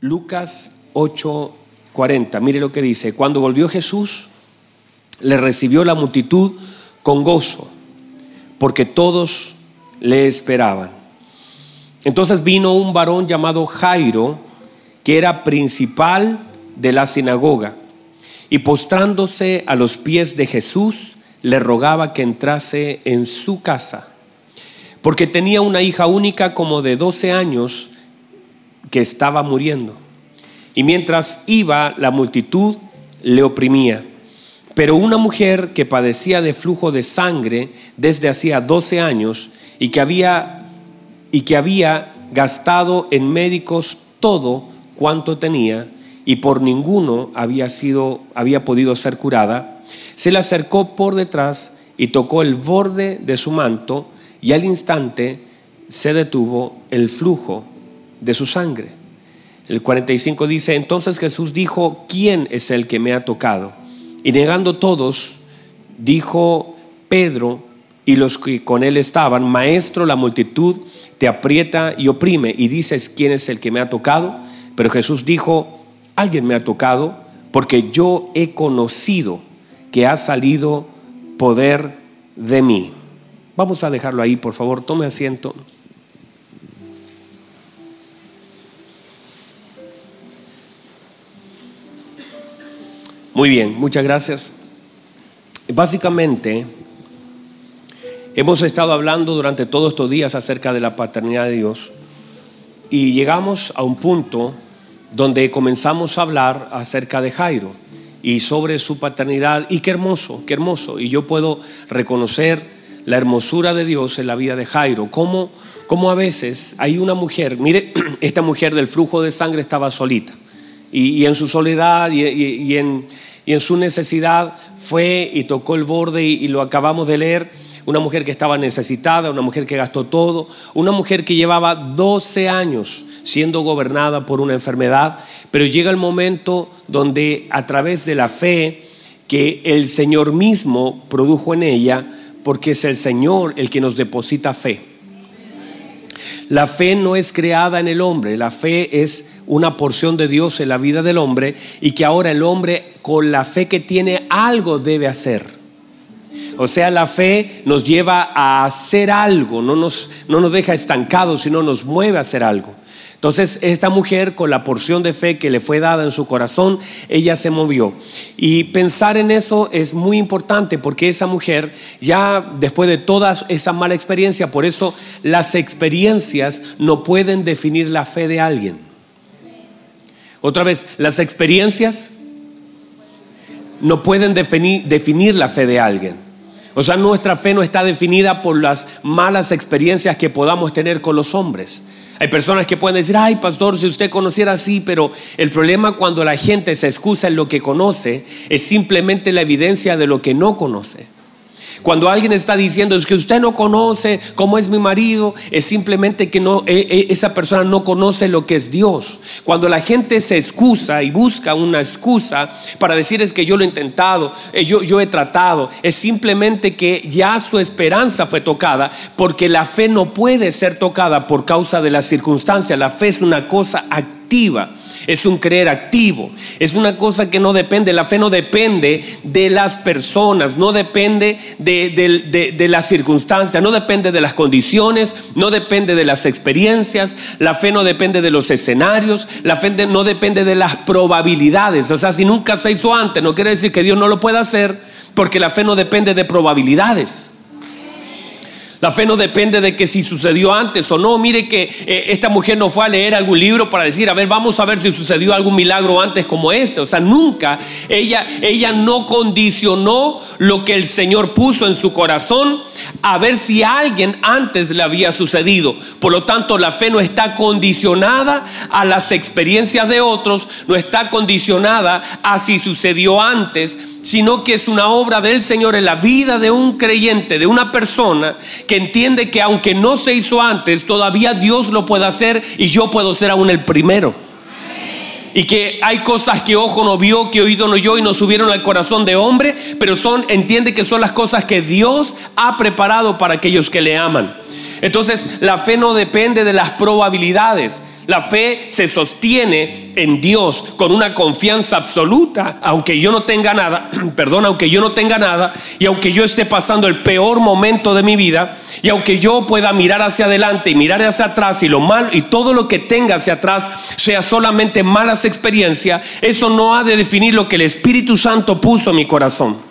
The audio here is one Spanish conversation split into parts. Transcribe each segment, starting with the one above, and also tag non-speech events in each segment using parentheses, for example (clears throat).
Lucas 8:40. Mire lo que dice. Cuando volvió Jesús, le recibió la multitud con gozo, porque todos le esperaban. Entonces vino un varón llamado Jairo, que era principal de la sinagoga, y postrándose a los pies de Jesús, le rogaba que entrase en su casa, porque tenía una hija única como de 12 años que estaba muriendo. Y mientras iba, la multitud le oprimía. Pero una mujer que padecía de flujo de sangre desde hacía 12 años y que había, y que había gastado en médicos todo cuanto tenía y por ninguno había, sido, había podido ser curada, se le acercó por detrás y tocó el borde de su manto y al instante se detuvo el flujo de su sangre. El 45 dice, entonces Jesús dijo, ¿quién es el que me ha tocado? Y negando todos, dijo Pedro y los que con él estaban, Maestro, la multitud te aprieta y oprime y dices, ¿quién es el que me ha tocado? Pero Jesús dijo, alguien me ha tocado porque yo he conocido que ha salido poder de mí. Vamos a dejarlo ahí, por favor, tome asiento. Muy bien, muchas gracias. Básicamente, hemos estado hablando durante todos estos días acerca de la paternidad de Dios y llegamos a un punto donde comenzamos a hablar acerca de Jairo y sobre su paternidad y qué hermoso, qué hermoso. Y yo puedo reconocer la hermosura de Dios en la vida de Jairo, como a veces hay una mujer, mire, (clears throat) esta mujer del flujo de sangre estaba solita y, en su soledad y, en, en, su necesidad fue y tocó el borde y, lo acabamos de leer. Una mujer que estaba necesitada, una mujer que gastó todo, una mujer que llevaba 12 años siendo gobernada por una enfermedad, pero llega el momento donde a través de la fe que el Señor mismo produjo en ella, porque es el Señor el que nos deposita fe. La fe no es creada en el hombre, la fe es una porción de Dios en la vida del hombre y que ahora el hombre con la fe que tiene algo debe hacer. O sea, la fe nos lleva a hacer algo, no nos, no nos deja estancados, sino nos mueve a hacer algo. Entonces, esta mujer, con la porción de fe que le fue dada en su corazón, ella se movió. Y pensar en eso es muy importante porque esa mujer, ya después de toda esa mala experiencia, por eso las experiencias no pueden definir la fe de alguien. Otra vez, las experiencias no pueden definir, definir la fe de alguien. O sea, nuestra fe no está definida por las malas experiencias que podamos tener con los hombres. Hay personas que pueden decir, ay pastor, si usted conociera así, pero el problema cuando la gente se excusa en lo que conoce es simplemente la evidencia de lo que no conoce. Cuando alguien está diciendo es que usted no conoce cómo es mi marido, es simplemente que no, e, e, esa persona no conoce lo que es Dios. Cuando la gente se excusa y busca una excusa para decir es que yo lo he intentado, eh, yo, yo he tratado, es simplemente que ya su esperanza fue tocada, porque la fe no puede ser tocada por causa de las circunstancias. La fe es una cosa activa es un creer activo, es una cosa que no depende, la fe no depende de las personas, no depende de, las circunstancias, no depende de las condiciones, no depende de las experiencias, la fe no depende de los escenarios, la fe no depende de las probabilidades, o sea, si nunca se hizo antes, no quiere decir que Dios no lo pueda hacer, porque la fe no depende de probabilidades. La fe no depende de que si sucedió antes o no. Mire que eh, esta mujer no fue a leer algún libro para decir, a ver, vamos a ver si sucedió algún milagro antes como este. O sea, nunca ella, ella no condicionó lo que el Señor puso en su corazón a ver si alguien antes le había sucedido. Por lo tanto, la fe no está condicionada a las experiencias de otros, no está condicionada a si sucedió antes, sino que es una obra del Señor en la vida de un creyente, de una persona que entiende que aunque no se hizo antes, todavía Dios lo puede hacer y yo puedo ser aún el primero. Y que hay cosas que ojo no vio, que oído no oyó y no subieron al corazón de hombre, pero son, entiende que son las cosas que Dios ha preparado para aquellos que le aman. Entonces, la fe no depende de las probabilidades. La fe se sostiene en Dios con una confianza absoluta, aunque yo no tenga nada, (clears throat) perdón, aunque yo no tenga nada y aunque yo esté pasando el peor momento de mi vida y aunque yo pueda mirar hacia adelante y mirar hacia atrás y lo malo y todo lo que tenga hacia atrás sea solamente malas experiencias, eso no ha de definir lo que el Espíritu Santo puso en mi corazón.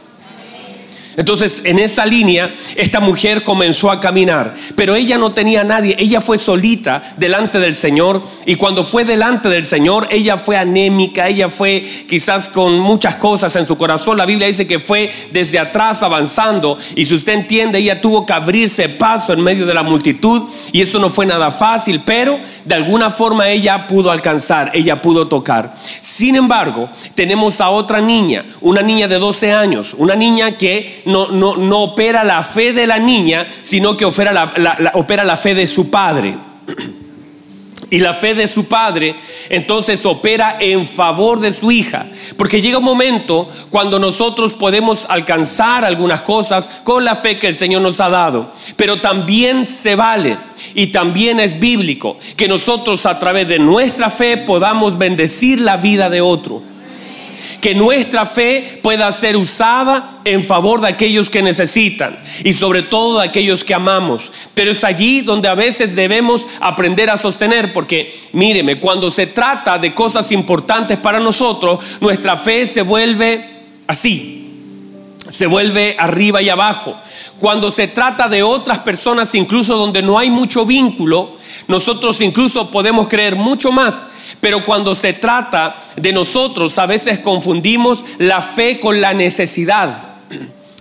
Entonces, en esa línea, esta mujer comenzó a caminar, pero ella no tenía nadie, ella fue solita delante del Señor y cuando fue delante del Señor, ella fue anémica, ella fue quizás con muchas cosas en su corazón. La Biblia dice que fue desde atrás avanzando y si usted entiende, ella tuvo que abrirse paso en medio de la multitud y eso no fue nada fácil, pero de alguna forma ella pudo alcanzar, ella pudo tocar. Sin embargo, tenemos a otra niña, una niña de 12 años, una niña que no, opera la fe de la niña, sino que opera la, opera la fe de su padre. Y la fe de su padre entonces opera en favor de su hija. Porque llega un momento cuando nosotros podemos alcanzar algunas cosas con la fe que el Señor nos ha dado. Pero también se vale y también es bíblico que nosotros a través de nuestra fe podamos bendecir la vida de otro que nuestra fe pueda ser usada en favor de aquellos que necesitan y sobre todo de aquellos que amamos. Pero es allí donde a veces debemos aprender a sostener, porque míreme, cuando se trata de cosas importantes para nosotros, nuestra fe se vuelve así, se vuelve arriba y abajo. Cuando se trata de otras personas, incluso donde no hay mucho vínculo, nosotros incluso podemos creer mucho más. Pero cuando se trata de nosotros, a veces confundimos la fe con la necesidad.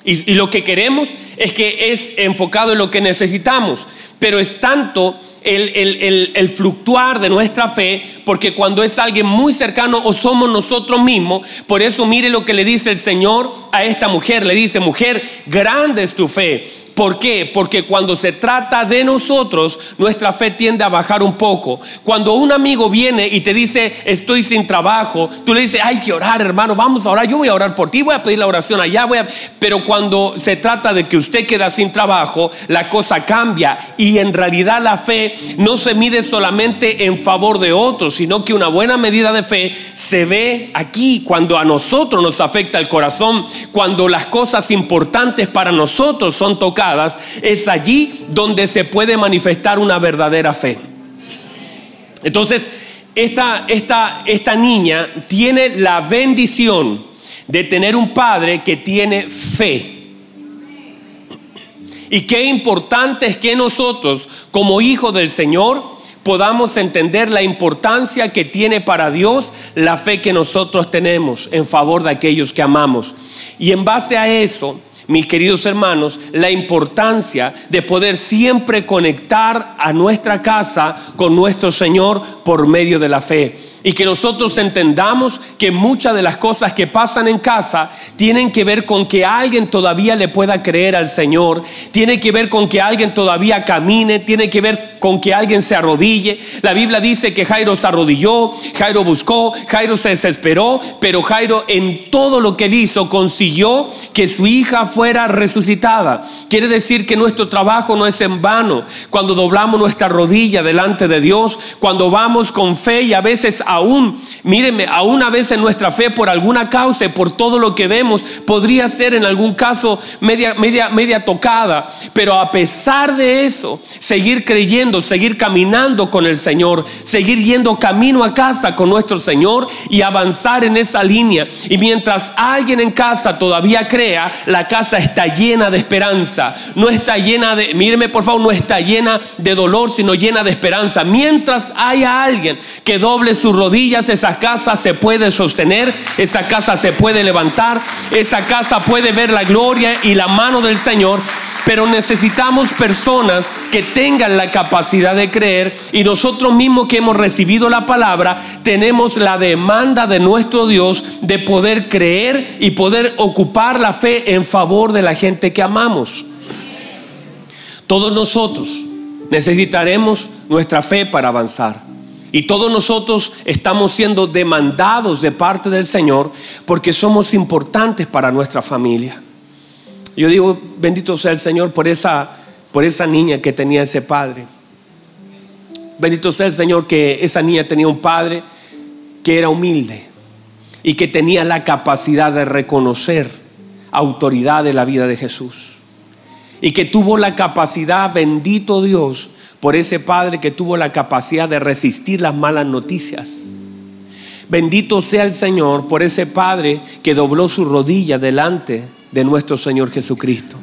Y, lo que queremos es que es enfocado en lo que necesitamos. Pero es tanto el, el, fluctuar de nuestra fe, porque cuando es alguien muy cercano o somos nosotros mismos, por eso mire lo que le dice el Señor a esta mujer. Le dice, mujer, grande es tu fe. ¿Por qué? Porque cuando se trata de nosotros, nuestra fe tiende a bajar un poco. Cuando un amigo viene y te dice, estoy sin trabajo, tú le dices, hay que orar, hermano, vamos a orar, yo voy a orar por ti, voy a pedir la oración allá, voy. Pero cuando se trata de que usted queda sin trabajo, la cosa cambia y en realidad la fe no se mide solamente en favor de otros, sino que una buena medida de fe se ve aquí cuando a nosotros nos afecta el corazón, cuando las cosas importantes para nosotros son tocadas es allí donde se puede manifestar una verdadera fe. Entonces, esta, esta, esta niña tiene la bendición de tener un padre que tiene fe. Y qué importante es que nosotros, como hijos del Señor, podamos entender la importancia que tiene para Dios la fe que nosotros tenemos en favor de aquellos que amamos. Y en base a eso, mis queridos hermanos, la importancia de poder siempre conectar a nuestra casa con nuestro Señor por medio de la fe y que nosotros entendamos que muchas de las cosas que pasan en casa tienen que ver con que alguien todavía le pueda creer al Señor, tiene que ver con que alguien todavía camine, tiene que ver con que alguien se arrodille. La Biblia dice que Jairo se arrodilló, Jairo buscó, Jairo se desesperó, pero Jairo en todo lo que él hizo consiguió que su hija fuera resucitada. Quiere decir que nuestro trabajo no es en vano. Cuando doblamos nuestra rodilla delante de Dios, cuando vamos con fe y a veces aún, mírenme, aún a veces nuestra fe por alguna causa y por todo lo que vemos podría ser en algún caso media, media, media tocada. Pero a pesar de eso, seguir creyendo, seguir caminando con el Señor, seguir yendo camino a casa con nuestro Señor y avanzar en esa línea. Y mientras alguien en casa todavía crea, la casa está llena de esperanza. No está llena de, míreme por favor, no está llena de dolor, sino llena de esperanza. Mientras haya alguien que doble su rodillas, esa casa se puede sostener, esa casa se puede levantar, esa casa puede ver la gloria y la mano del Señor, pero necesitamos personas que tengan la capacidad de creer y nosotros mismos que hemos recibido la palabra, tenemos la demanda de nuestro Dios de poder creer y poder ocupar la fe en favor de la gente que amamos. Todos nosotros necesitaremos nuestra fe para avanzar. Y todos nosotros estamos siendo demandados de parte del Señor porque somos importantes para nuestra familia. Yo digo, bendito sea el Señor por esa, por esa niña que tenía ese padre. Bendito sea el Señor que esa niña tenía un padre que era humilde y que tenía la capacidad de reconocer autoridad de la vida de Jesús. Y que tuvo la capacidad, bendito Dios, por ese padre que tuvo la capacidad de resistir las malas noticias. Bendito sea el Señor por ese padre que dobló su rodilla delante de nuestro Señor Jesucristo.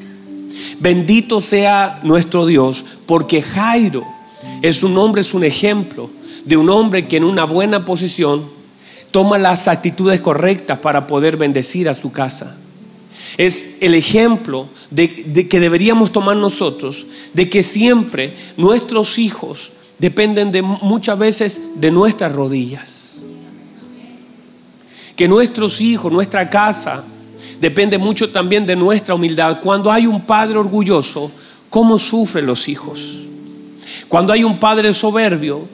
Bendito sea nuestro Dios porque Jairo es un hombre, es un ejemplo de un hombre que en una buena posición toma las actitudes correctas para poder bendecir a su casa. Es el ejemplo de, que deberíamos tomar nosotros, de que siempre nuestros hijos dependen de muchas veces de nuestras rodillas. Que nuestros hijos, nuestra casa, depende mucho también de nuestra humildad. Cuando hay un padre orgulloso, ¿cómo sufren los hijos? Cuando hay un padre soberbio,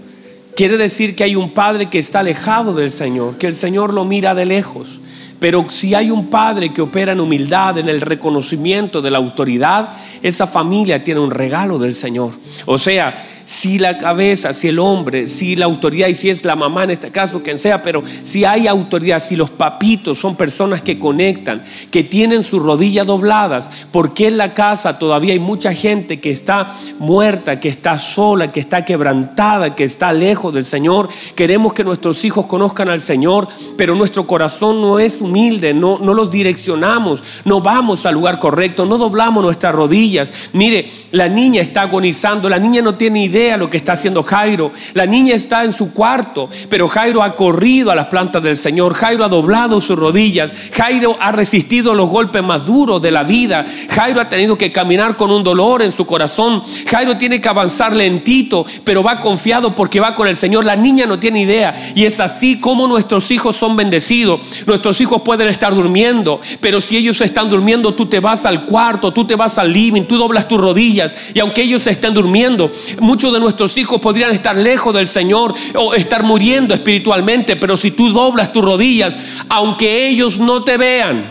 quiere decir que hay un padre que está alejado del Señor, que el Señor lo mira de lejos. Pero si hay un padre que opera en humildad, en el reconocimiento de la autoridad, esa familia tiene un regalo del Señor. O sea, si la cabeza, si el hombre, si la autoridad y si es la mamá en este caso, quien sea, pero si hay autoridad, si los papitos son personas que conectan, que tienen sus rodillas dobladas, porque en la casa todavía hay mucha gente que está muerta, que está sola, que está quebrantada, que está lejos del Señor. Queremos que nuestros hijos conozcan al Señor, pero nuestro corazón no es humilde, no, no los direccionamos, no vamos al lugar correcto, no doblamos nuestras rodillas. Mire, la niña está agonizando, la niña no tiene idea lo que está haciendo Jairo. La niña está en su cuarto, pero Jairo ha corrido a las plantas del Señor. Jairo ha doblado sus rodillas. Jairo ha resistido los golpes más duros de la vida. Jairo ha tenido que caminar con un dolor en su corazón. Jairo tiene que avanzar lentito, pero va confiado porque va con el Señor. La niña no tiene idea. Y es así como nuestros hijos son bendecidos. Nuestros hijos pueden estar durmiendo, pero si ellos están durmiendo, tú te vas al cuarto, tú te vas al living, tú doblas tus rodillas. Y aunque ellos estén durmiendo, muchos de nuestros hijos podrían estar lejos del Señor o estar muriendo espiritualmente, pero si tú doblas tus rodillas, aunque ellos no te vean,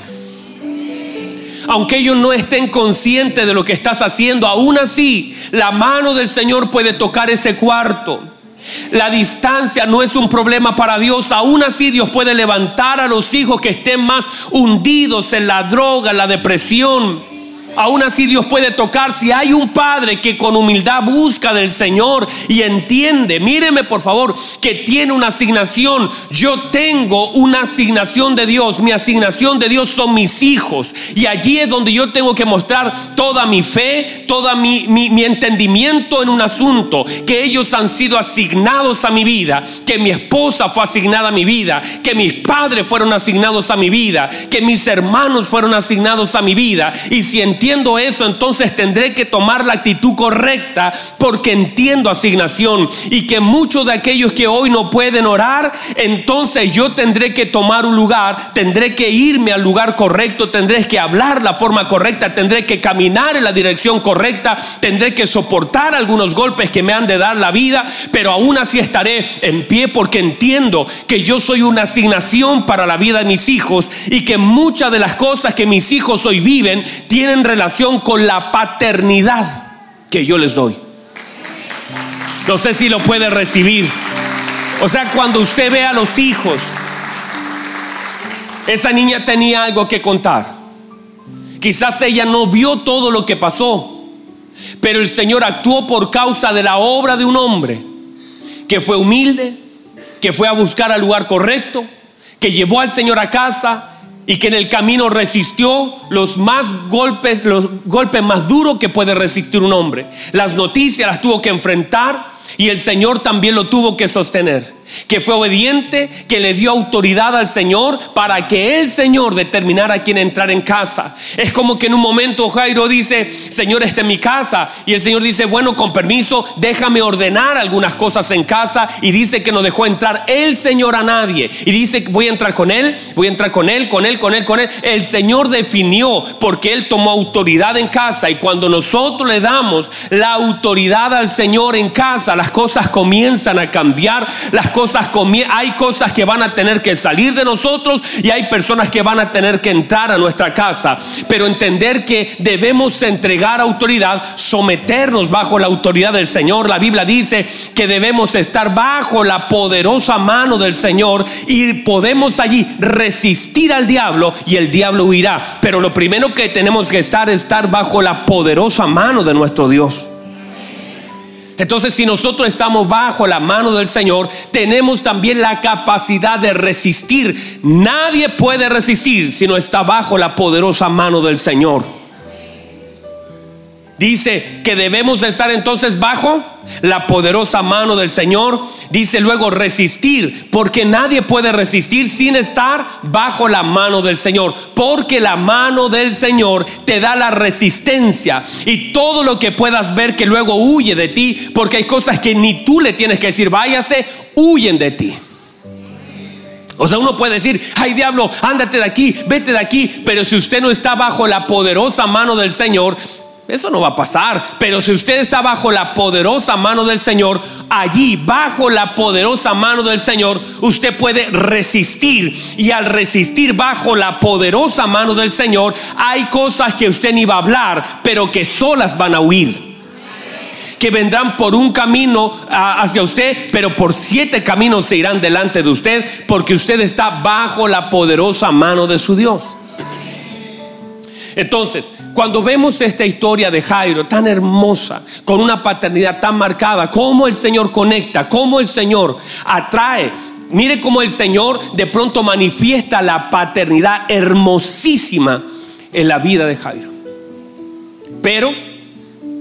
aunque ellos no estén conscientes de lo que estás haciendo, aún así la mano del Señor puede tocar ese cuarto. La distancia no es un problema para Dios. Aún así Dios puede levantar a los hijos que estén más hundidos en la droga, en la depresión, Aún así Dios puede tocar si hay un padre que con humildad busca del Señor y entiende, míreme por favor, que tiene una asignación. Yo tengo una asignación de Dios. Mi asignación de Dios son mis hijos. Y allí es donde yo tengo que mostrar toda mi fe, todo mi, mi entendimiento en un asunto. Que ellos han sido asignados a mi vida. Que mi esposa fue asignada a mi vida. Que mis padres fueron asignados a mi vida. Que mis hermanos fueron asignados a mi vida. Y si entiendo esto, entonces tendré que tomar la actitud correcta porque entiendo asignación y que muchos de aquellos que hoy no pueden orar, entonces yo tendré que tomar un lugar, tendré que irme al lugar correcto, tendré que hablar la forma correcta, tendré que caminar en la dirección correcta, tendré que soportar algunos golpes que me han de dar la vida, pero aún así estaré en pie porque entiendo que yo soy una asignación para la vida de mis hijos y que muchas de las cosas que mis hijos hoy viven tienen relación con la paternidad que yo les doy. No sé si lo puede recibir. O sea, cuando usted ve a los hijos, esa niña tenía algo que contar. Quizás ella no vio todo lo que pasó, pero el Señor actuó por causa de la obra de un hombre que fue humilde, que fue a buscar al lugar correcto, que llevó al Señor a casa, y que en el camino resistió los más golpes, los golpes más duros que puede resistir un hombre. Las noticias las tuvo que enfrentar y el Señor también lo tuvo que sostener que fue obediente, que le dio autoridad al Señor para que el Señor determinara quién entrar en casa. Es como que en un momento Jairo dice, Señor, esta es mi casa. Y el Señor dice, bueno, con permiso, déjame ordenar algunas cosas en casa. Y dice que no dejó entrar el Señor a nadie. Y dice, voy a entrar con Él, voy a entrar con Él, con Él, con Él, con Él. El Señor definió porque Él tomó autoridad en casa. Y cuando nosotros le damos la autoridad al Señor en casa, las cosas comienzan a cambiar, las cosas hay cosas que van a tener que salir de nosotros y hay personas que van a tener que entrar a nuestra casa. Pero entender que debemos entregar autoridad, someternos bajo la autoridad del Señor. La Biblia dice que debemos estar bajo la poderosa mano del Señor y podemos allí resistir al diablo y el diablo huirá. Pero lo primero que tenemos que estar es estar bajo la poderosa mano de nuestro Dios. Entonces, si nosotros estamos bajo la mano del Señor, tenemos también la capacidad de resistir. Nadie puede resistir si no está bajo la poderosa mano del Señor. Dice que debemos estar entonces bajo la poderosa mano del Señor. Dice luego resistir, porque nadie puede resistir sin estar bajo la mano del Señor. Porque la mano del Señor te da la resistencia y todo lo que puedas ver que luego huye de ti, porque hay cosas que ni tú le tienes que decir, váyase, huyen de ti. O sea, uno puede decir, ay diablo, ándate de aquí, vete de aquí, pero si usted no está bajo la poderosa mano del Señor, eso no va a pasar. Pero si usted está bajo la poderosa mano del Señor, allí, bajo la poderosa mano del Señor, usted puede resistir. Y al resistir bajo la poderosa mano del Señor, hay cosas que usted ni va a hablar, pero que solas van a huir que vendrán por un camino hacia usted, pero por siete caminos se irán delante de usted, porque usted está bajo la poderosa mano de su Dios. Entonces, cuando vemos esta historia de Jairo tan hermosa, con una paternidad tan marcada, cómo el Señor conecta, cómo el Señor atrae, mire cómo el Señor de pronto manifiesta la paternidad hermosísima en la vida de Jairo. Pero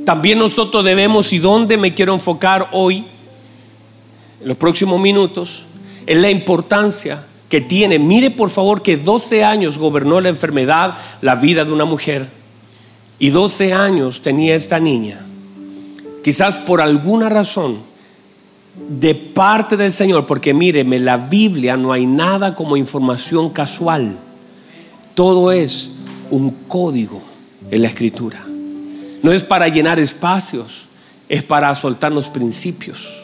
también nosotros debemos, y dónde me quiero enfocar hoy, en los próximos minutos, en la importancia que tiene. Mire por favor que 12 años gobernó la enfermedad, la vida de una mujer. Y 12 años tenía esta niña. Quizás por alguna razón de parte del Señor, porque míreme, la Biblia no hay nada como información casual. Todo es un código en la escritura. No es para llenar espacios, es para soltarnos principios.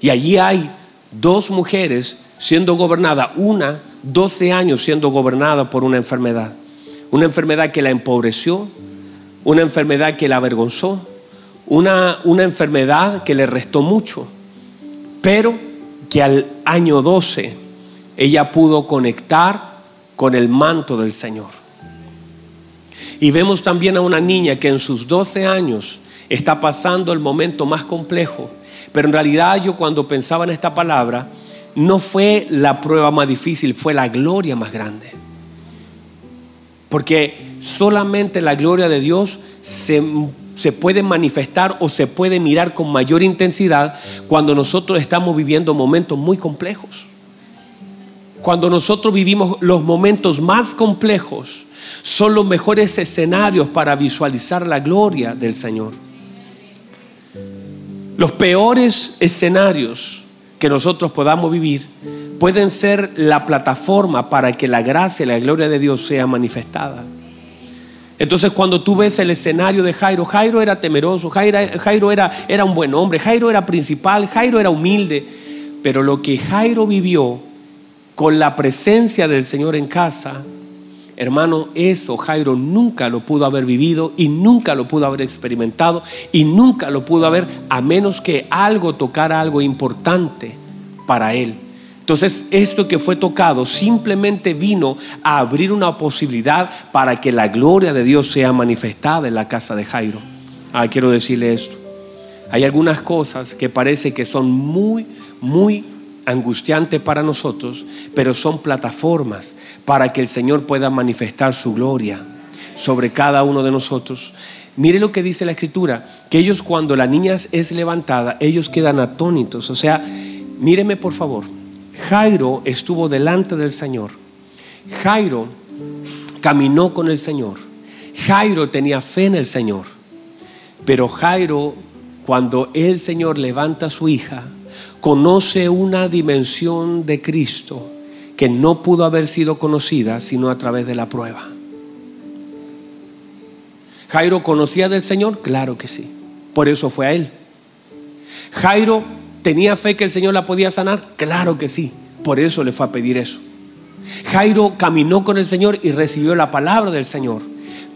Y allí hay dos mujeres siendo gobernada, una 12 años siendo gobernada por una enfermedad. Una enfermedad que la empobreció, una enfermedad que la avergonzó, una, una enfermedad que le restó mucho, pero que al año 12 ella pudo conectar con el manto del Señor. Y vemos también a una niña que en sus 12 años está pasando el momento más complejo, pero en realidad yo cuando pensaba en esta palabra, no fue la prueba más difícil, fue la gloria más grande. Porque solamente la gloria de Dios se, puede manifestar o se puede mirar con mayor intensidad cuando nosotros estamos viviendo momentos muy complejos. Cuando nosotros vivimos los momentos más complejos, son los mejores escenarios para visualizar la gloria del Señor. Los peores escenarios que nosotros podamos vivir pueden ser la plataforma para que la gracia y la gloria de Dios sea manifestada. Entonces cuando tú ves el escenario de Jairo, Jairo era temeroso, Jairo, era, era un buen hombre, Jairo era principal, Jairo era humilde, pero lo que Jairo vivió con la presencia del Señor en casa, hermano, eso Jairo nunca lo pudo haber vivido y nunca lo pudo haber experimentado y nunca lo pudo haber a menos que algo tocara algo importante para él. Entonces, esto que fue tocado simplemente vino a abrir una posibilidad para que la gloria de Dios sea manifestada en la casa de Jairo. Ah, quiero decirle esto. Hay algunas cosas que parece que son muy, muy angustiantes para nosotros, pero son plataformas para que el Señor pueda manifestar su gloria sobre cada uno de nosotros. Mire lo que dice la escritura, que ellos cuando la niña es levantada, ellos quedan atónitos. O sea, míreme por favor, Jairo estuvo delante del Señor. Jairo caminó con el Señor. Jairo tenía fe en el Señor. Pero Jairo, cuando el Señor levanta a su hija, conoce una dimensión de Cristo que no pudo haber sido conocida sino a través de la prueba. Jairo conocía del Señor, claro que sí. Por eso fue a él. Jairo ¿Tenía fe que el Señor la podía sanar? Claro que sí. Por eso le fue a pedir eso. Jairo caminó con el Señor y recibió la palabra del Señor.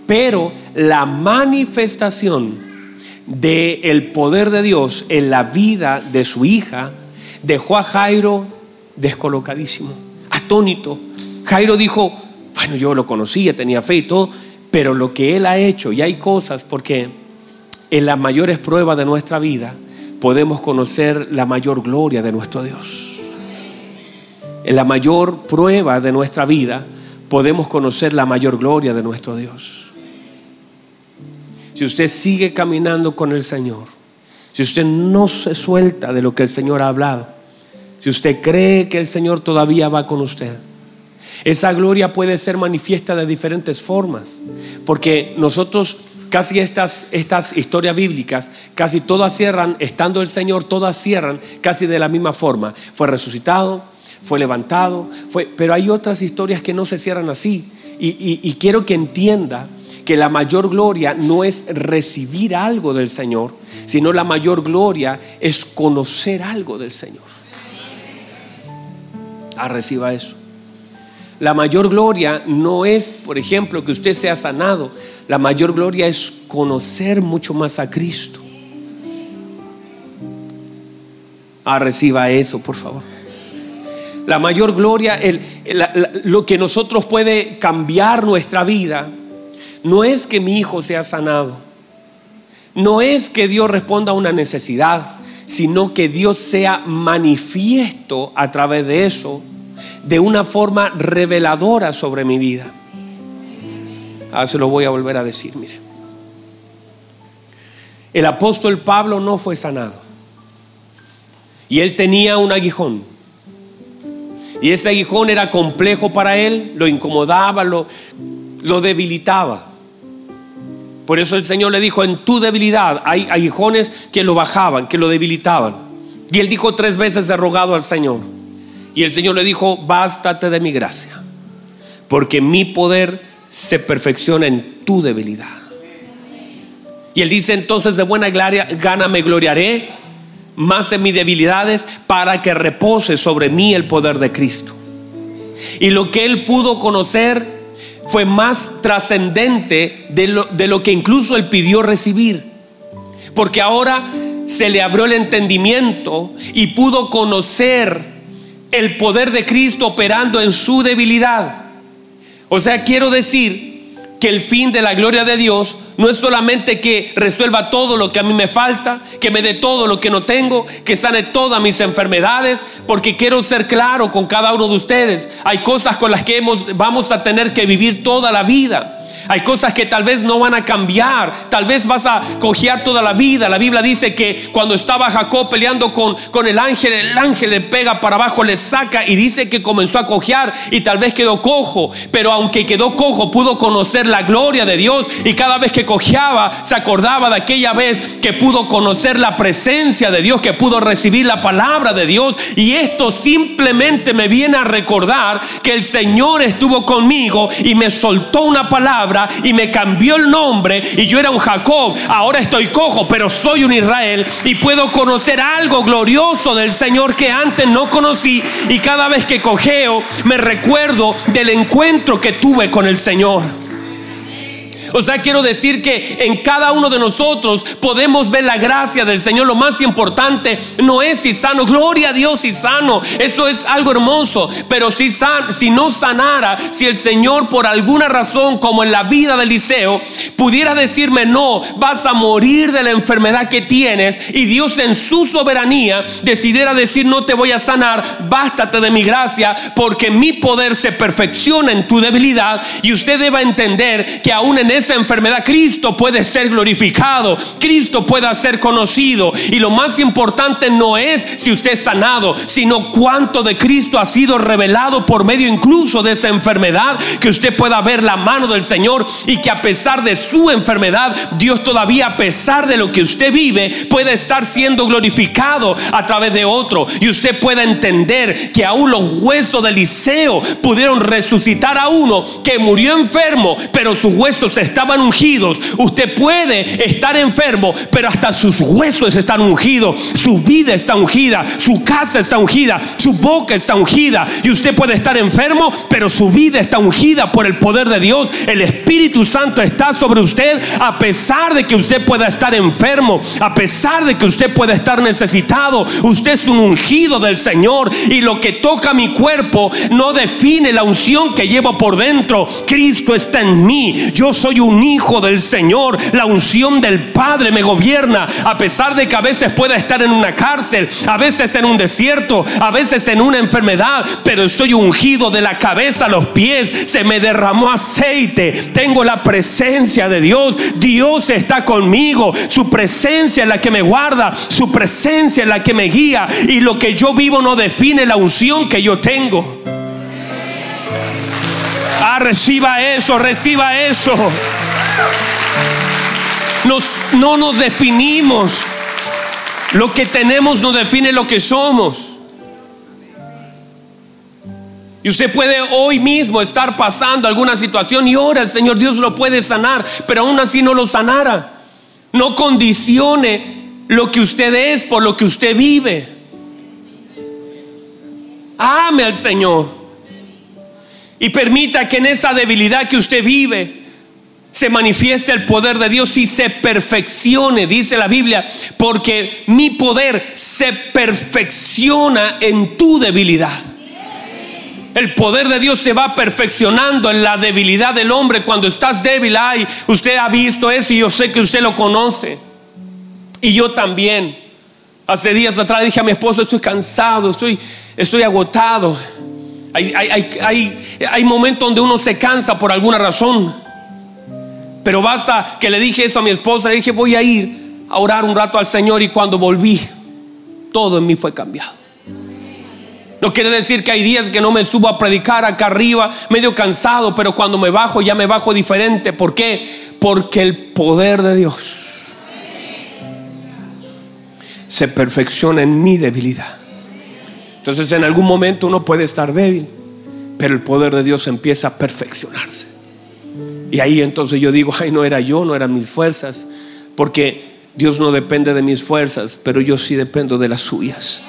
Pero la manifestación del el poder de Dios en la vida de su hija dejó a Jairo descolocadísimo, atónito. Jairo dijo, bueno, yo lo conocía, tenía fe y todo, pero lo que él ha hecho, y hay cosas, porque en las mayores pruebas de nuestra vida podemos conocer la mayor gloria de nuestro Dios en la mayor prueba de nuestra vida, podemos conocer la mayor gloria de nuestro Dios. Si usted sigue caminando con el Señor, si usted no se suelta de lo que el Señor ha hablado, si usted cree que el Señor todavía va con usted, esa gloria puede ser manifiesta de diferentes formas, porque nosotros casi estas, estas historias bíblicas, casi todas cierran, estando el Señor, todas cierran casi de la misma forma. Fue resucitado, fue levantado, fue, pero hay otras historias que no se cierran así. Y, quiero que entienda que la mayor gloria no es recibir algo del Señor, sino la mayor gloria es conocer algo del Señor. Ah, reciba eso. La mayor gloria no es, por ejemplo, que usted sea sanado. La mayor gloria es conocer mucho más a Cristo. Ah, reciba eso, por favor la mayor gloria, lo que nosotros puede cambiar nuestra vida, no es que mi hijo sea sanado, no es que Dios responda a una necesidad, sino que Dios sea manifiesto a través de eso de una forma reveladora sobre mi vida. Ahora se lo voy a volver a decir, mire. El apóstol Pablo no fue sanado. Y él tenía un aguijón. Y ese aguijón era complejo para él, lo incomodaba, lo, lo debilitaba. Por eso el Señor le dijo, en tu debilidad hay aguijones que lo bajaban, que lo debilitaban. Y él dijo tres veces de rogado al Señor. Y el Señor le dijo, bástate de mi gracia, porque mi poder se perfecciona en tu debilidad. Y él dice entonces de buena gana me gloriaré más en mis debilidades para que repose sobre mí el poder de Cristo. Y lo que él pudo conocer fue más trascendente de lo, de lo que incluso él pidió recibir. Porque ahora se le abrió el entendimiento y pudo conocer el poder de Cristo operando en su debilidad. O sea, quiero decir que el fin de la gloria de Dios no es solamente que resuelva todo lo que a mí me falta, que me dé todo lo que no tengo, que sane todas mis enfermedades, porque quiero ser claro con cada uno de ustedes. Hay cosas con las que hemos, vamos a tener que vivir toda la vida. Hay cosas que tal vez no van a cambiar. Tal vez vas a cojear toda la vida. La Biblia dice que cuando estaba Jacob peleando con, con el ángel, el ángel le pega para abajo, le saca y dice que comenzó a cojear y tal vez quedó cojo. Pero aunque quedó cojo, pudo conocer la gloria de Dios y cada vez que cojeaba se acordaba de aquella vez que pudo conocer la presencia de Dios, que pudo recibir la palabra de Dios. Y esto simplemente me viene a recordar que el Señor estuvo conmigo y me soltó una palabra y me cambió el nombre y yo era un Jacob, ahora estoy cojo, pero soy un Israel y puedo conocer algo glorioso del Señor que antes no conocí y cada vez que cojeo me recuerdo del encuentro que tuve con el Señor. O sea, quiero decir que en cada uno de nosotros podemos ver la gracia del Señor. Lo más importante no es si sano, gloria a Dios si sano. Eso es algo hermoso. Pero si, si no sanara, si el Señor por alguna razón, como en la vida de Eliseo, pudiera decirme, no, vas a morir de la enfermedad que tienes, y Dios en su soberanía decidiera decir, no te voy a sanar, bástate de mi gracia, porque mi poder se perfecciona en tu debilidad. Y usted deba entender que aún en esa enfermedad, Cristo puede ser glorificado, Cristo puede ser conocido. Y lo más importante no es si usted es sanado, sino cuánto de Cristo ha sido revelado por medio incluso de esa enfermedad, que usted pueda ver la mano del Señor y que a pesar de su enfermedad, Dios todavía a pesar de lo que usted vive, puede estar siendo glorificado a través de otro. Y usted pueda entender que aún los huesos de Eliseo pudieron resucitar a uno que murió enfermo, pero sus huesos se estaban ungidos. Usted puede estar enfermo, pero hasta sus huesos están ungidos. Su vida está ungida, su casa está ungida, su boca está ungida. Y usted puede estar enfermo, pero su vida está ungida por el poder de Dios. El Espíritu Santo está sobre usted a pesar de que usted pueda estar enfermo, a pesar de que usted pueda estar necesitado. Usted es un ungido del Señor y lo que toca mi cuerpo no define la unción que llevo por dentro. Cristo está en mí. Yo soy un hijo del Señor. La unción del Padre me gobierna. A pesar de que a veces pueda estar en una cárcel, a veces en un desierto, a veces en una enfermedad, pero estoy ungido de la cabeza a los pies. Se me derramó aceite. Tengo la presencia de Dios. Dios está conmigo. Su presencia es la que me guarda. Su presencia es la que me guía. Y lo que yo vivo no define la unción que yo tengo. Ah, reciba eso, reciba eso. Nos, no nos definimos. Lo que tenemos no define lo que somos. Y usted puede hoy mismo estar pasando alguna situación y ora, el Señor Dios lo puede sanar, pero aún así no lo sanara. No condicione lo que usted es por lo que usted vive. Ame al Señor. Y permita que en esa debilidad que usted vive se manifieste el poder de Dios y se perfeccione, dice la Biblia, porque mi poder se perfecciona en tu debilidad. El poder de Dios se va perfeccionando en la debilidad del hombre. Cuando estás débil, ay, usted ha visto eso y yo sé que usted lo conoce. Y yo también. Hace días atrás dije a mi esposo, estoy cansado, estoy, estoy agotado. Hay, momentos donde uno se cansa por alguna razón. Pero basta que le dije eso a mi esposa. Le dije, voy a ir a orar un rato al Señor. Y cuando volví, todo en mí fue cambiado. No quiere decir que hay días que no me subo a predicar acá arriba, medio cansado, pero cuando me bajo ya me bajo diferente. ¿Por qué? Porque el poder de Dios se perfecciona en mi debilidad. Entonces en algún momento uno puede estar débil, pero el poder de Dios empieza a perfeccionarse. Y ahí entonces yo digo, ay, no era yo, no eran mis fuerzas, porque Dios no depende de mis fuerzas, pero yo sí dependo de las suyas.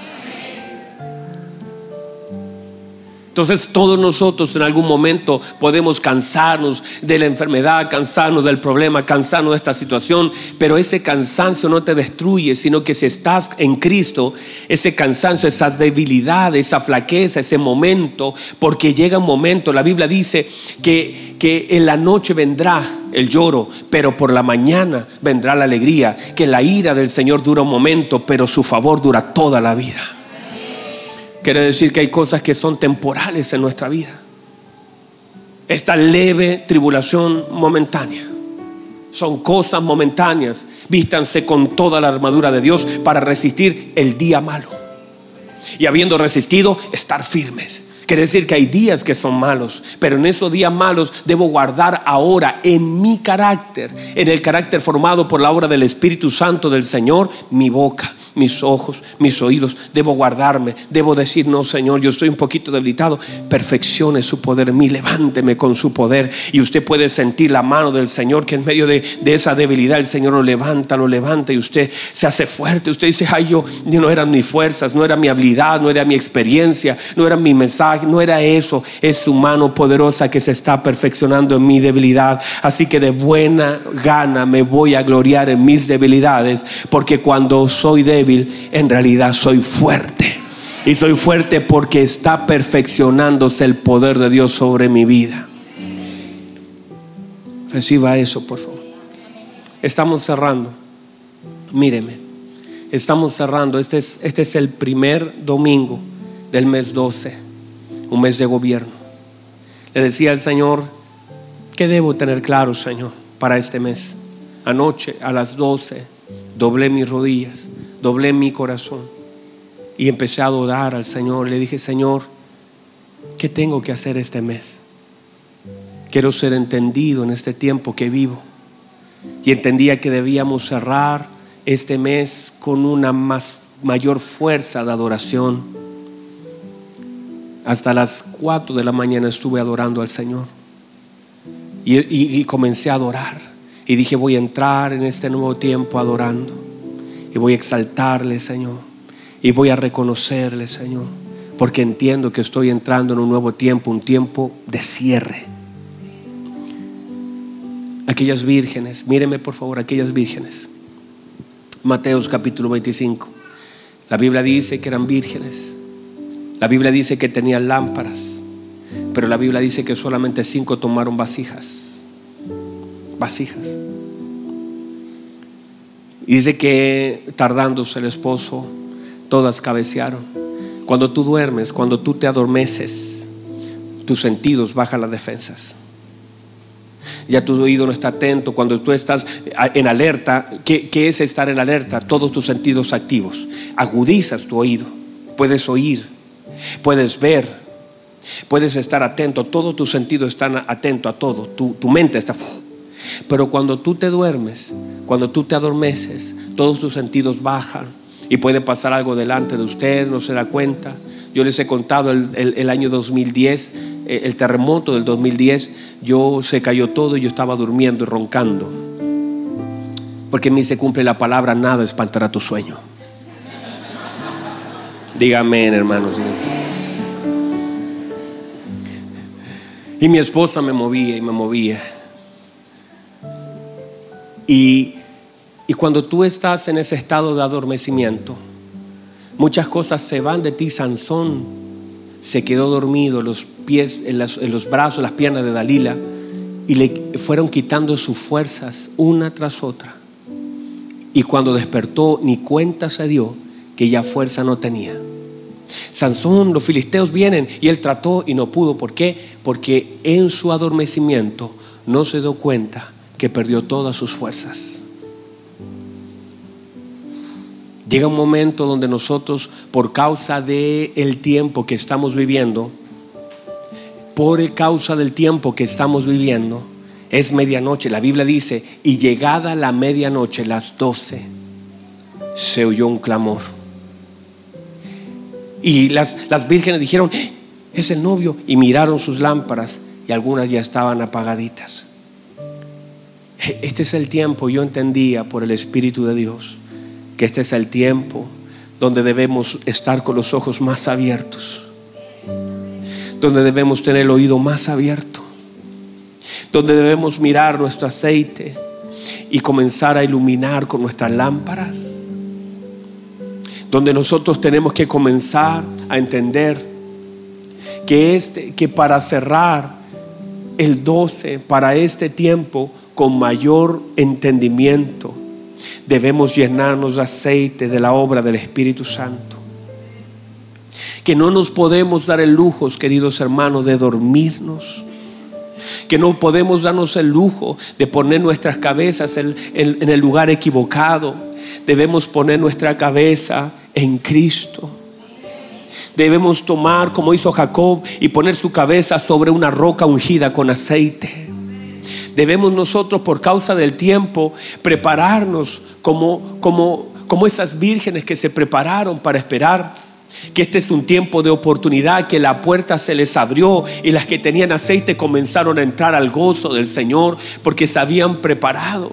Entonces todos nosotros en algún momento podemos cansarnos de la enfermedad, cansarnos del problema, cansarnos de esta situación, pero ese cansancio no te destruye, sino que si estás en Cristo, ese cansancio, esa debilidad, esa flaqueza, ese momento, porque llega un momento, la Biblia dice que, que en la noche vendrá el lloro, pero por la mañana vendrá la alegría, que la ira del Señor dura un momento, pero su favor dura toda la vida. Quiere decir que hay cosas que son temporales en nuestra vida. Esta leve tribulación momentánea. Son cosas momentáneas. Vístanse con toda la armadura de Dios para resistir el día malo. Y habiendo resistido, estar firmes. Quiere decir que hay días que son malos, pero en esos días malos debo guardar ahora en mi carácter, en el carácter formado por la obra del Espíritu Santo del Señor, mi boca mis ojos, mis oídos. Debo guardarme. Debo decir, no, Señor, yo estoy un poquito debilitado. Perfeccione su poder en mí. Levánteme con su poder. Y usted puede sentir la mano del Señor que en medio de, esa debilidad el Señor lo levanta, lo levanta y usted se hace fuerte. Usted dice, ay, yo, no eran mis fuerzas, no era mi habilidad, no era mi experiencia, no era mi mensaje, no era eso. Es su mano poderosa que se está perfeccionando en mi debilidad. Así que de buena gana me voy a gloriar en mis debilidades, porque cuando soy débil, en realidad soy fuerte. Y soy fuerte porque está perfeccionándose el poder de Dios sobre mi vida. Reciba eso, por favor. Estamos cerrando. Míreme. Estamos cerrando. Este es, este es el primer domingo del mes 12, un mes de gobierno. Le decía al Señor, ¿qué debo tener claro, Señor, para este mes? Anoche a las 12 doblé mis rodillas doblé mi corazón y empecé a adorar al Señor. Le dije, Señor, ¿qué tengo que hacer este mes? Quiero ser entendido en este tiempo que vivo. Y entendía que debíamos cerrar este mes con una más, mayor fuerza de adoración. Hasta las 4 de la mañana estuve adorando al Señor. y, comencé a adorar. Y dije, voy a entrar en este nuevo tiempo adorando. Y voy a exaltarle, Señor. Y voy a reconocerle, Señor. Porque entiendo que estoy entrando en un nuevo tiempo, un tiempo de cierre. Aquellas vírgenes, míreme por favor, aquellas vírgenes. Mateos capítulo 25. La Biblia dice que eran vírgenes. La Biblia dice que tenían lámparas. Pero la Biblia dice que solamente cinco tomaron vasijas. Vasijas. Y dice que tardándose el esposo, todas cabecearon. Cuando tú duermes, cuando tú te adormeces, tus sentidos bajan las defensas. Ya tu oído no está atento. Cuando tú estás en alerta, ¿qué, ¿qué, es estar en alerta? Todos tus sentidos activos. Agudizas tu oído. Puedes oír, puedes ver, Puedes estar atento, todos tus sentidos están atentos a todo, tu, mente está... Pero cuando tú te duermes, cuando tú te adormeces, todos tus sentidos bajan y puede pasar algo delante de usted, no se da cuenta. Yo les he contado el, año 2010, eh, el terremoto del 2010, yo se cayó todo y yo estaba durmiendo y roncando. Porque en mí se cumple la palabra, nada espantará tu sueño. Dígame, hermanos. Y mi esposa me movía y me movía. Y, cuando tú estás en ese estado de adormecimiento, muchas cosas se van de ti. Sansón se quedó dormido, los pies, en, en los brazos, las piernas de Dalila, y le fueron quitando sus fuerzas una tras otra. Y cuando despertó, ni cuenta se dio que ya fuerza no tenía. Sansón, los filisteos vienen y él trató y no pudo. ¿Por qué? Porque en su adormecimiento no se dio cuenta que perdió todas sus fuerzas. Llega un momento donde nosotros, por causa del el tiempo que estamos viviendo, por causa del tiempo que estamos viviendo, es medianoche. La Biblia dice, y llegada la medianoche, las doce, se oyó un clamor. Y las, las vírgenes dijeron, es el novio. Y miraron sus lámparas y algunas ya estaban apagaditas. Este es el tiempo, yo entendía por el Espíritu de Dios, que este es el tiempo donde debemos estar con los ojos más abiertos, donde debemos tener el oído más abierto, donde debemos mirar nuestro aceite y comenzar a iluminar con nuestras lámparas donde nosotros tenemos que comenzar a entender que, este, que para cerrar el 12, para este tiempo, con mayor entendimiento, debemos llenarnos de aceite de la obra del Espíritu Santo. Que no nos podemos dar el lujo, queridos hermanos, de dormirnos. Que no podemos darnos el lujo de poner nuestras cabezas en el lugar equivocado. Debemos poner nuestra cabeza en Cristo. Debemos tomar, como hizo Jacob, y poner su cabeza sobre una roca ungida con aceite. Debemos nosotros, por causa del tiempo, prepararnos como, como, como esas vírgenes que se prepararon para esperar que este es un tiempo de oportunidad, que la puerta se les abrió y las que tenían aceite comenzaron a entrar al gozo del Señor porque se habían preparado.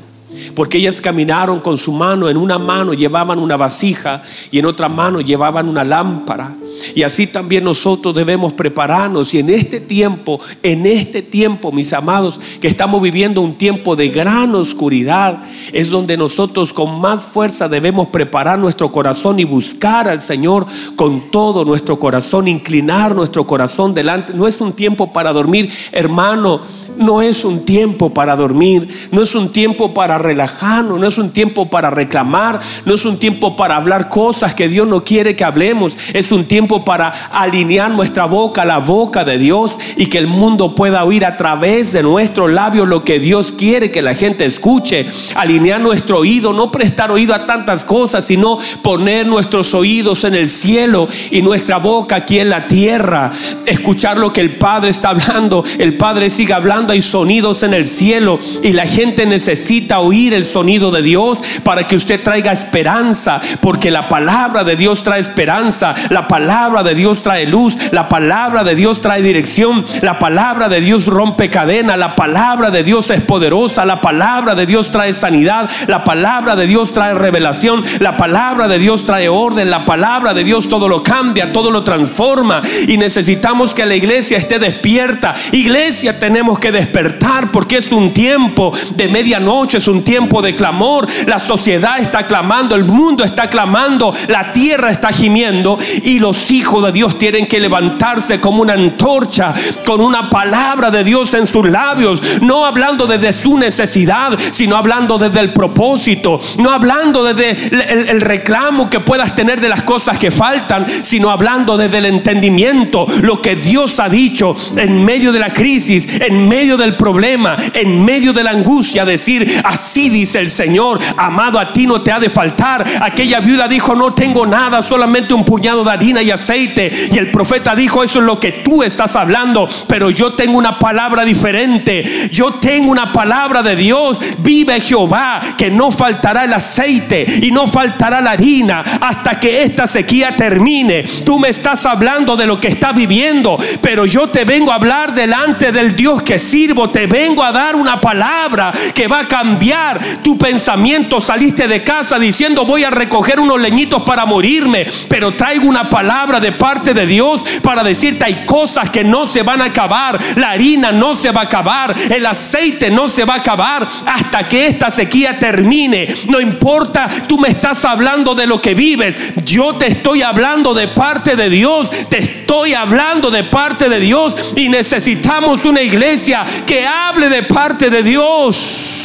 Porque ellas caminaron con su mano, en una mano llevaban una vasija y en otra mano llevaban una lámpara. Y así también nosotros debemos prepararnos. Y en este tiempo, en este tiempo, mis amados, que estamos viviendo un tiempo de gran oscuridad, es donde nosotros con más fuerza debemos preparar nuestro corazón y buscar al Señor con todo nuestro corazón, inclinar nuestro corazón delante. No es un tiempo para dormir, hermano no es un tiempo para dormir, no es un tiempo para relajarnos, no es un tiempo para reclamar, no es un tiempo para hablar cosas que Dios no quiere que hablemos, es un tiempo para alinear nuestra boca a la boca de Dios y que el mundo pueda oír a través de nuestros labios lo que Dios quiere que la gente escuche, alinear nuestro oído, no prestar oído a tantas cosas, sino poner nuestros oídos en el cielo y nuestra boca aquí en la tierra, escuchar lo que el Padre está hablando, el Padre sigue hablando hay sonidos en el cielo y la gente necesita oír el sonido de Dios para que usted traiga esperanza, porque la palabra de Dios trae esperanza, la palabra de Dios trae luz, la palabra de Dios trae dirección, la palabra de Dios rompe cadena, la palabra de Dios es poderosa, la palabra de Dios trae sanidad, la palabra de Dios trae revelación, la palabra de Dios trae orden, la palabra de Dios todo lo cambia, todo lo transforma y necesitamos que la iglesia esté despierta. Iglesia tenemos que despertar porque es un tiempo de medianoche, es un tiempo de clamor, la sociedad está clamando, el mundo está clamando, la tierra está gimiendo y los hijos de Dios tienen que levantarse como una antorcha con una palabra de Dios en sus labios, no hablando desde su necesidad, sino hablando desde el propósito, no hablando desde el, reclamo que puedas tener de las cosas que faltan, sino hablando desde el entendimiento, lo que Dios ha dicho en medio de la crisis, en medio del problema, en medio de la angustia, decir, así dice el Señor, amado, a ti no te ha de faltar. Aquella viuda dijo, no tengo nada, solamente un puñado de harina y aceite. Y el profeta dijo, eso es lo que tú estás hablando, pero yo tengo una palabra diferente. Yo tengo una palabra de Dios. Vive Jehová, que no faltará el aceite y no faltará la harina hasta que esta sequía termine. Tú me estás hablando de lo que está viviendo, pero yo te vengo a hablar delante del Dios que sirvo. Te vengo a dar una palabra que va a cambiar tu pensamiento. Saliste de casa diciendo voy a recoger unos leñitos para morirme, pero traigo una palabra de parte de Dios para decirte hay cosas que no se van a acabar. La harina no se va a acabar, el aceite no se va a acabar hasta que esta sequía termine. No importa, tú me estás hablando de lo que vives. Yo te estoy hablando de parte de Dios. Te estoy hablando de parte de Dios y necesitamos una iglesia que hable de parte de Dios.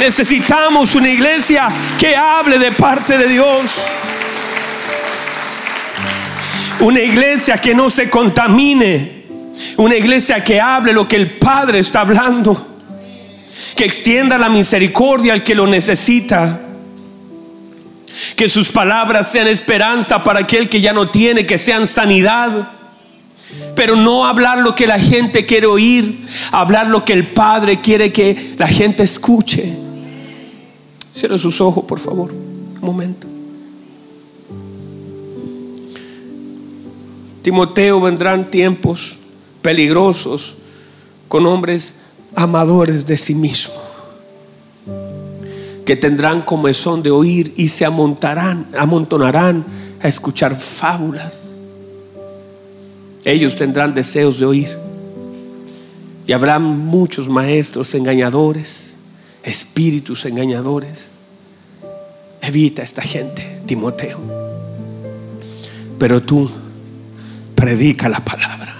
Necesitamos una iglesia que hable de parte de Dios. Una iglesia que no se contamine. Una iglesia que hable lo que el Padre está hablando. Que extienda la misericordia al que lo necesita. Que sus palabras sean esperanza para aquel que ya no tiene, que sean sanidad. Pero no hablar lo que la gente quiere oír, hablar lo que el Padre quiere que la gente escuche. Cierre sus ojos, por favor. Un momento. Timoteo vendrán tiempos peligrosos con hombres amadores de sí mismo que tendrán comezón de oír y se amontarán, amontonarán a escuchar fábulas. Ellos tendrán deseos de oír. Y habrá muchos maestros engañadores, espíritus engañadores. Evita a esta gente, Timoteo. Pero tú predica la palabra.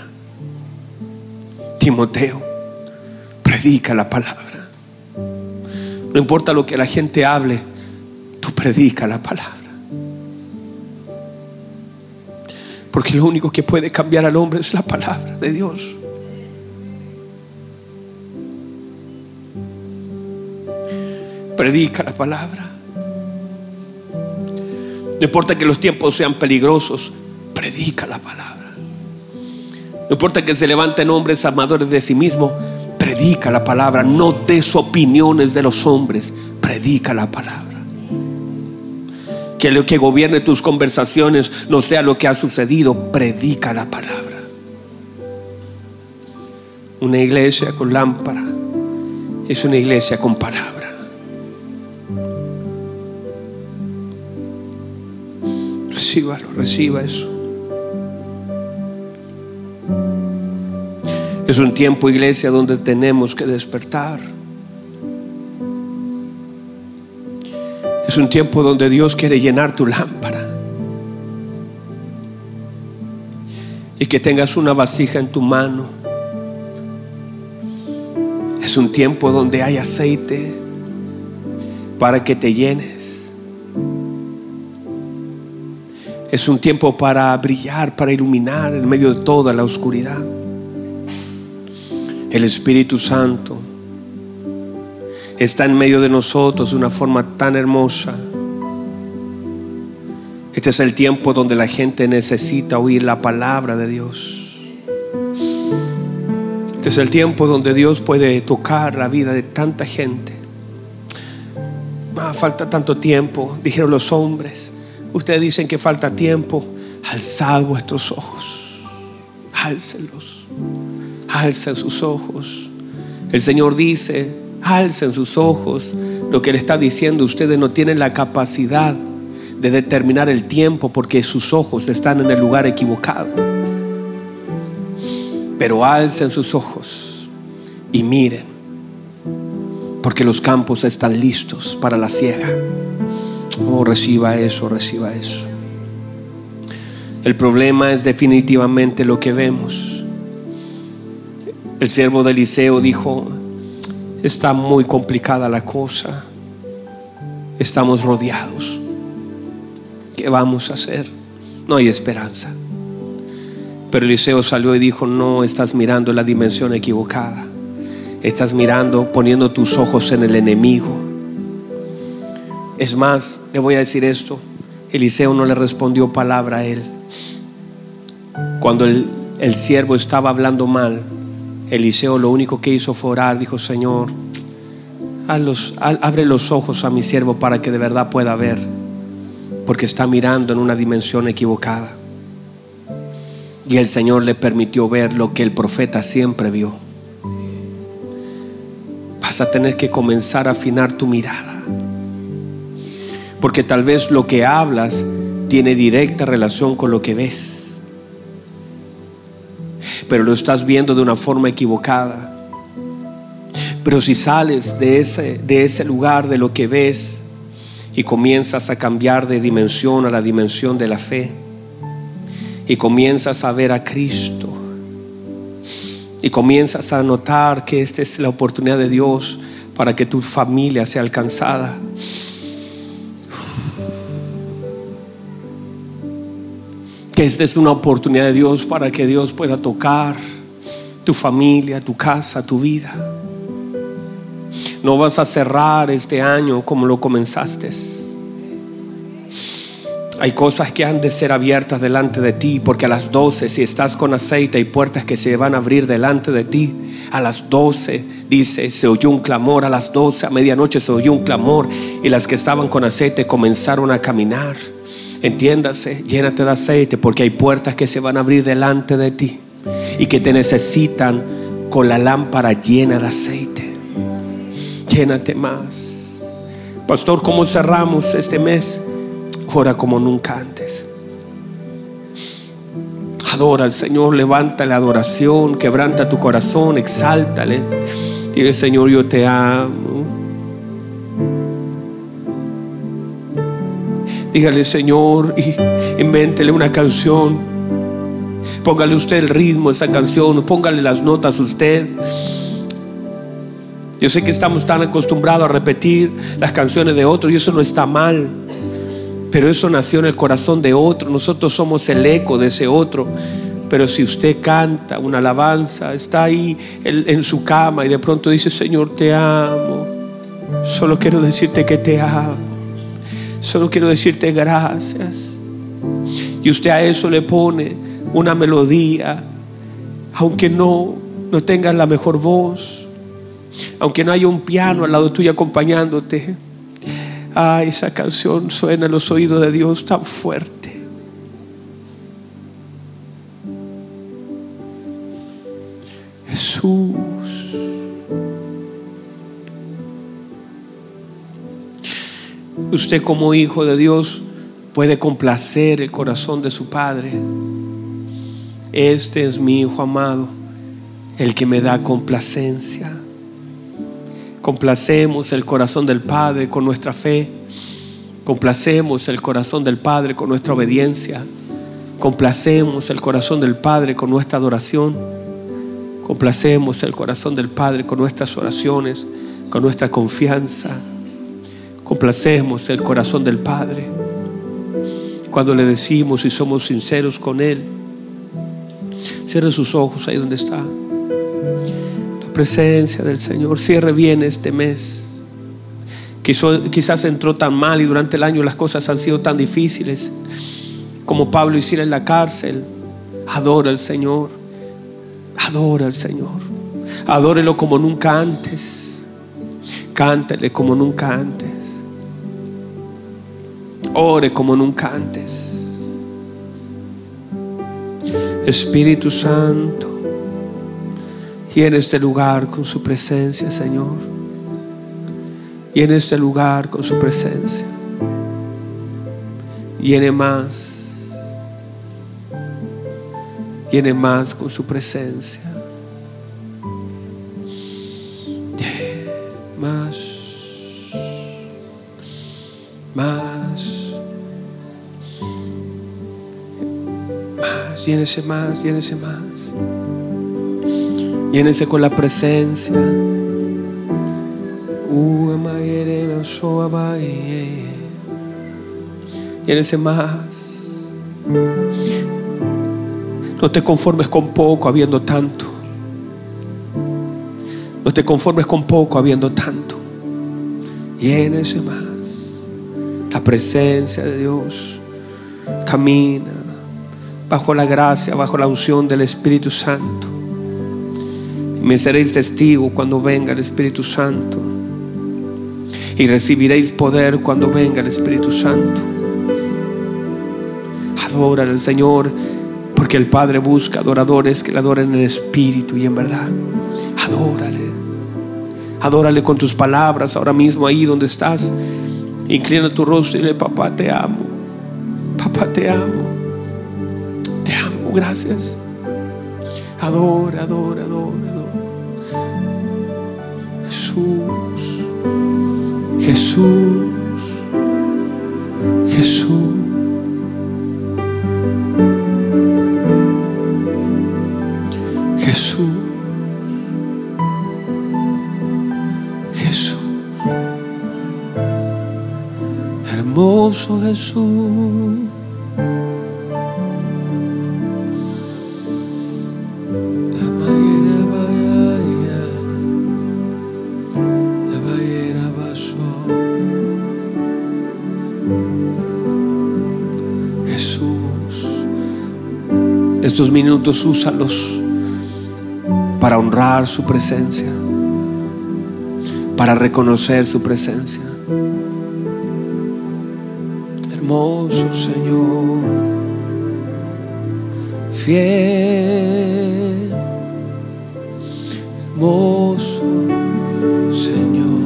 Timoteo, predica la palabra. No importa lo que la gente hable, tú predica la palabra. Porque lo único que puede cambiar al hombre es la palabra de Dios. Predica la palabra. No importa que los tiempos sean peligrosos, predica la palabra. No importa que se levanten hombres amadores de sí mismos, predica la palabra, no des opiniones de los hombres, predica la palabra. Que lo que gobierne tus conversaciones no sea lo que ha sucedido, predica la palabra. Una iglesia con lámpara es una iglesia con palabra. Recíbalo, reciba eso. Es un tiempo, iglesia, donde tenemos que despertar. Es un tiempo donde Dios quiere llenar tu lámpara. Y que tengas una vasija en tu mano. Es un tiempo donde hay aceite para que te llenes. Es un tiempo para brillar, para iluminar en medio de toda la oscuridad. El Espíritu Santo está en medio de nosotros de una forma tan hermosa. Este es el tiempo donde la gente necesita oír la palabra de Dios. Este es el tiempo donde Dios puede tocar la vida de tanta gente. Ah, falta tanto tiempo, dijeron los hombres. Ustedes dicen que falta tiempo. Alzad vuestros ojos. Álcenlos. Alcen sus ojos. El Señor dice, alcen sus ojos. Lo que le está diciendo, ustedes no tienen la capacidad de determinar el tiempo porque sus ojos están en el lugar equivocado. Pero alcen sus ojos y miren, porque los campos están listos para la siega. Oh, reciba eso, reciba eso. El problema es definitivamente lo que vemos. El siervo de Eliseo dijo, está muy complicada la cosa. Estamos rodeados. ¿Qué vamos a hacer? No hay esperanza. Pero Eliseo salió y dijo, no estás mirando la dimensión equivocada. Estás mirando, poniendo tus ojos en el enemigo. Es más, le voy a decir esto. Eliseo no le respondió palabra a él. Cuando el, el siervo estaba hablando mal, Eliseo lo único que hizo fue orar. Dijo, Señor, abre los ojos a mi siervo para que de verdad pueda ver. Porque está mirando en una dimensión equivocada. Y el Señor le permitió ver lo que el profeta siempre vio. Vas a tener que comenzar a afinar tu mirada. Porque tal vez lo que hablas tiene directa relación con lo que ves. Pero lo estás viendo de una forma equivocada. Pero si sales de ese, de ese lugar, de lo que ves, y comienzas a cambiar de dimensión a la dimensión de la fe, y comienzas a ver a Cristo, y comienzas a notar que esta es la oportunidad de Dios para que tu familia sea alcanzada. Que esta es una oportunidad de Dios para que Dios pueda tocar tu familia, tu casa, tu vida. No vas a cerrar este año como lo comenzaste. Hay cosas que han de ser abiertas delante de ti, porque a las 12, si estás con aceite, hay puertas que se van a abrir delante de ti. A las 12, dice, se oyó un clamor. A las 12, a medianoche se oyó un clamor. Y las que estaban con aceite comenzaron a caminar. Entiéndase, llénate de aceite, porque hay puertas que se van a abrir delante de ti y que te necesitan con la lámpara llena de aceite. Llénate más. Pastor, ¿cómo cerramos este mes? Ora como nunca antes. Adora al Señor, levanta la adoración, quebranta tu corazón, exáltale. Dile, Señor, yo te amo. Dígale, Señor, y invéntele una canción. Póngale usted el ritmo a esa canción, póngale las notas usted. Yo sé que estamos tan acostumbrados a repetir las canciones de otros y eso no está mal. Pero eso nació en el corazón de otro. Nosotros somos el eco de ese otro. Pero si usted canta una alabanza, está ahí en su cama y de pronto dice, Señor, te amo. Solo quiero decirte que te amo. Solo quiero decirte gracias. Y usted a eso le pone una melodía, aunque no, no tenga la mejor voz, aunque no haya un piano al lado tuyo acompañándote. Ah, esa canción suena en los oídos de Dios tan fuerte. Usted como hijo de Dios puede complacer el corazón de su Padre. Este es mi Hijo amado, el que me da complacencia. Complacemos el corazón del Padre con nuestra fe. Complacemos el corazón del Padre con nuestra obediencia. Complacemos el corazón del Padre con nuestra adoración. Complacemos el corazón del Padre con nuestras oraciones, con nuestra confianza. Complacemos el corazón del Padre cuando le decimos y somos sinceros con Él. Cierre sus ojos ahí donde está presencia del Señor. Cierre bien este mes. Quizás entró tan mal y durante el año las cosas han sido tan difíciles como Pablo hiciera en la cárcel. Adora al Señor. Adora al Señor. Adórelo como nunca antes. Cántele como nunca antes. Ore como nunca antes. Espíritu Santo, en este lugar con su presencia, Señor. En este lugar con su presencia. Llene más. Llene más con su presencia. Llénese más, llénese más. Llénese con la presencia. Llénese más. No te conformes con poco habiendo tanto. No te conformes con poco habiendo tanto. Llénese más. La presencia de Dios camina bajo la gracia, bajo la unción del Espíritu Santo. Me seréis testigo cuando venga el Espíritu Santo. Y recibiréis poder cuando venga el Espíritu Santo. Adora al Señor, porque el Padre busca adoradores que le adoren en espíritu y en verdad. Adórale. Adórale con tus palabras ahora mismo ahí donde estás. Inclina tu rostro y dile, papá, te amo. Papá, te amo. Gracias. Adora, adora, adora. Jesús, Jesús, Jesús. Jesús, Jesús, hermoso Jesús. Estos minutos úsalos para honrar su presencia, para reconocer su presencia. Hermoso Señor, fiel, hermoso Señor,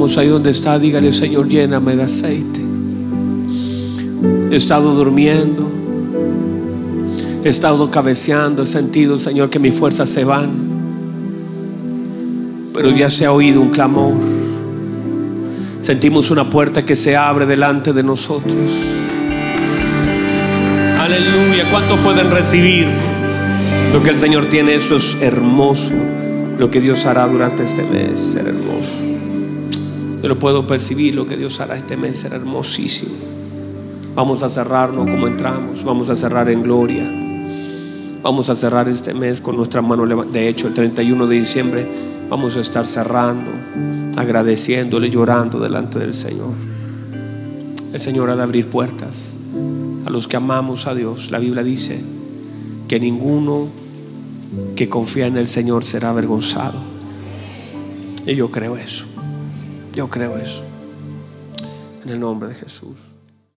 Ahí donde está, dígale Señor, lléname de aceite. He estado durmiendo, he estado cabeceando, he sentido, Señor, que mis fuerzas se van. Pero ya se ha oído un clamor. Sentimos una puerta que se abre delante de nosotros. Aleluya. ¿Cuántos pueden recibir lo que el Señor tiene? Eso es hermoso. Lo que Dios hará durante este mes será hermoso. Yo lo puedo percibir. Lo que Dios hará este mes será hermosísimo. Vamos a cerrarnos como entramos. Vamos a cerrar en gloria. Vamos a cerrar este mes con nuestra mano. De hecho, el 31 de diciembre vamos a estar cerrando, agradeciéndole, llorando delante del Señor. El Señor ha de abrir puertas a los que amamos a Dios. La Biblia dice que ninguno que confía en el Señor será avergonzado. Y yo creo eso. Yo creo eso. En el nombre de Jesús.